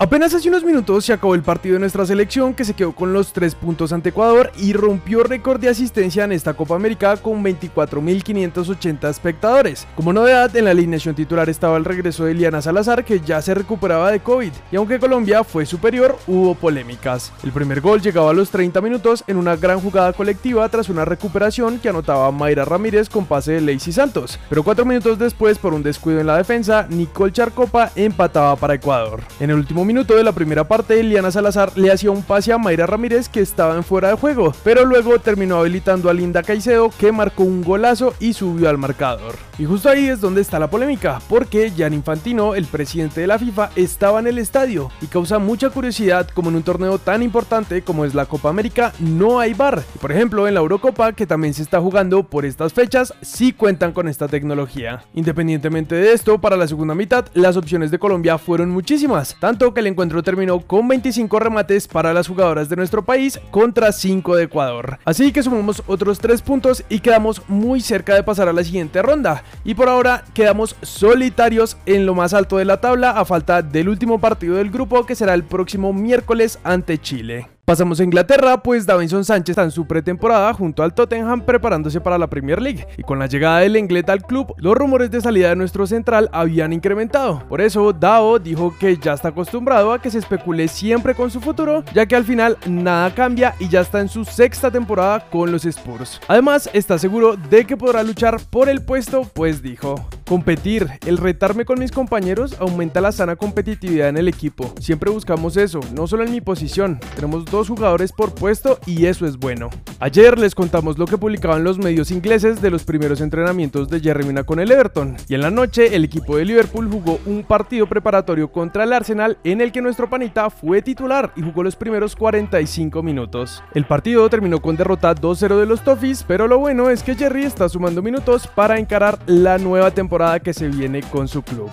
Apenas hace unos minutos se acabó el partido de nuestra selección que se quedó con los 3 puntos ante Ecuador y rompió récord de asistencia en esta Copa América con 24.580 espectadores. Como novedad, en la alineación titular estaba el regreso de Eliana Salazar que ya se recuperaba de COVID y aunque Colombia fue superior, hubo polémicas. El primer gol llegaba a los 30 minutos en una gran jugada colectiva tras una recuperación que anotaba Mayra Ramírez con pase de Lacey Santos, pero cuatro minutos después por un descuido en la defensa, Nicole Charcopa empataba para Ecuador. En el último minuto de la primera parte, Liana Salazar le hacía un pase a Mayra Ramírez que estaba en fuera de juego, pero luego terminó habilitando a Linda Caicedo que marcó un golazo y subió al marcador. Y justo ahí es donde está la polémica, porque Jan Infantino, el presidente de la FIFA, estaba en el estadio y causa mucha curiosidad como en un torneo tan importante como es la Copa América no hay bar. Por ejemplo, en la Eurocopa, que también se está jugando por estas fechas, sí cuentan con esta tecnología. Independientemente de esto, para la segunda mitad, las opciones de Colombia fueron muchísimas, tanto que el encuentro terminó con 25 remates para las jugadoras de nuestro país contra 5 de Ecuador. Así que sumamos otros 3 puntos y quedamos muy cerca de pasar a la siguiente ronda. Y por ahora quedamos solitarios en lo más alto de la tabla a falta del último partido del grupo que será el próximo miércoles ante Chile. Pasamos a Inglaterra, pues Davinson Sánchez está en su pretemporada junto al Tottenham preparándose para la Premier League. Y con la llegada del Englet al club, los rumores de salida de nuestro central habían incrementado. Por eso, Dao dijo que ya está acostumbrado a que se especule siempre con su futuro, ya que al final nada cambia y ya está en su sexta temporada con los Spurs. Además, está seguro de que podrá luchar por el puesto, pues dijo. Competir, el retarme con mis compañeros aumenta la sana competitividad en el equipo. Siempre buscamos eso, no solo en mi posición. Tenemos dos jugadores por puesto y eso es bueno. Ayer les contamos lo que publicaban los medios ingleses de los primeros entrenamientos de Jerry Mina con el Everton. Y en la noche el equipo de Liverpool jugó un partido preparatorio contra el Arsenal en el que nuestro panita fue titular y jugó los primeros 45 minutos. El partido terminó con derrota 2-0 de los Toffees, pero lo bueno es que Jerry está sumando minutos para encarar la nueva temporada que se viene con su club.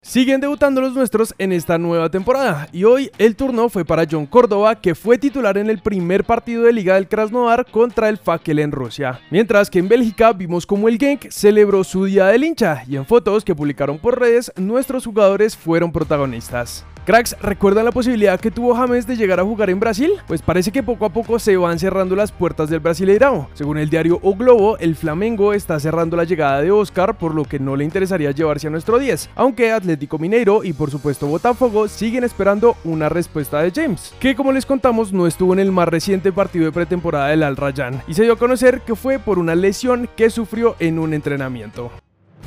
Siguen debutando los nuestros en esta nueva temporada y hoy el turno fue para John Córdoba que fue titular en el primer partido de Liga del Krasnodar contra el Fakel en Rusia. Mientras que en Bélgica vimos como el Genk celebró su día del hincha y en fotos que publicaron por redes nuestros jugadores fueron protagonistas. Cracks, ¿recuerdan la posibilidad que tuvo James de llegar a jugar en Brasil? Pues parece que poco a poco se van cerrando las puertas del Brasileirão. Según el diario O Globo, el Flamengo está cerrando la llegada de Oscar, por lo que no le interesaría llevarse a nuestro 10, aunque Atlético Mineiro y por supuesto Botafogo siguen esperando una respuesta de James, que como les contamos no estuvo en el más reciente partido de pretemporada del Al Rayyan y se dio a conocer que fue por una lesión que sufrió en un entrenamiento.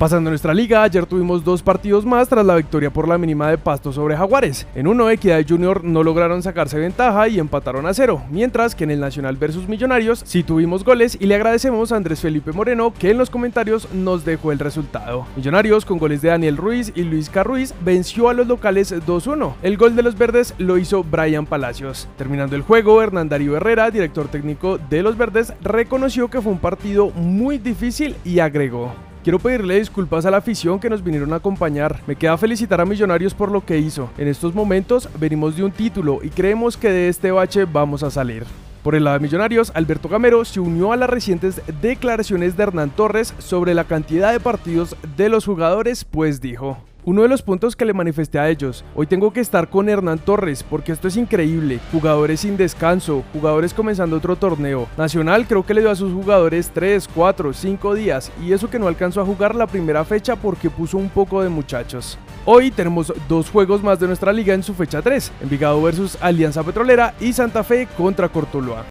Pasando a nuestra liga, ayer tuvimos dos partidos más tras la victoria por la mínima de Pasto sobre Jaguares. En uno, Equidad Junior no lograron sacarse ventaja y empataron a cero, mientras que en el Nacional versus Millonarios sí tuvimos goles y le agradecemos a Andrés Felipe Moreno que en los comentarios nos dejó el resultado. Millonarios con goles de Daniel Ruiz y Luis Carruiz venció a los locales 2-1. El gol de los verdes lo hizo Brian Palacios. Terminando el juego, Hernán Darío Herrera, director técnico de los verdes, reconoció que fue un partido muy difícil y agregó. Quiero pedirle disculpas a la afición que nos vinieron a acompañar. Me queda felicitar a Millonarios por lo que hizo. En estos momentos venimos de un título y creemos que de este bache vamos a salir. Por el lado de Millonarios, Alberto Gamero se unió a las recientes declaraciones de Hernán Torres sobre la cantidad de partidos de los jugadores, pues dijo, uno de los puntos que le manifesté a ellos, hoy tengo que estar con Hernán Torres porque esto es increíble, jugadores sin descanso, jugadores comenzando otro torneo. Nacional creo que le dio a sus jugadores 3, 4, 5 días y eso que no alcanzó a jugar la primera fecha porque puso un poco de muchachos. Hoy tenemos dos juegos más de nuestra liga en su fecha 3, Envigado versus Alianza Petrolera y Santa Fe contra Cortuluá.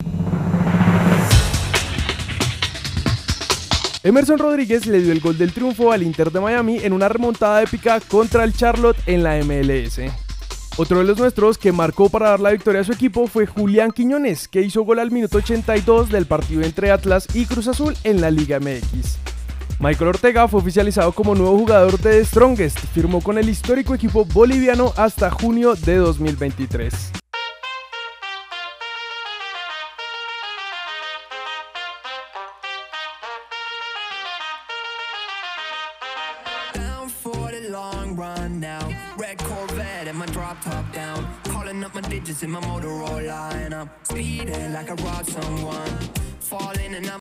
Emerson Rodríguez le dio el gol del triunfo al Inter de Miami en una remontada épica contra el Charlotte en la MLS. Otro de los nuestros que marcó para dar la victoria a su equipo fue Julián Quiñones, que hizo gol al minuto 82 del partido entre Atlas y Cruz Azul en la Liga MX. Michael Ortega fue oficializado como nuevo jugador de The Strongest, firmó con el histórico equipo boliviano hasta junio de 2023. Red Corvette and my drop top down. Calling up my digits in my Motorola and I'm speeding like I robbed someone. Falling and I'm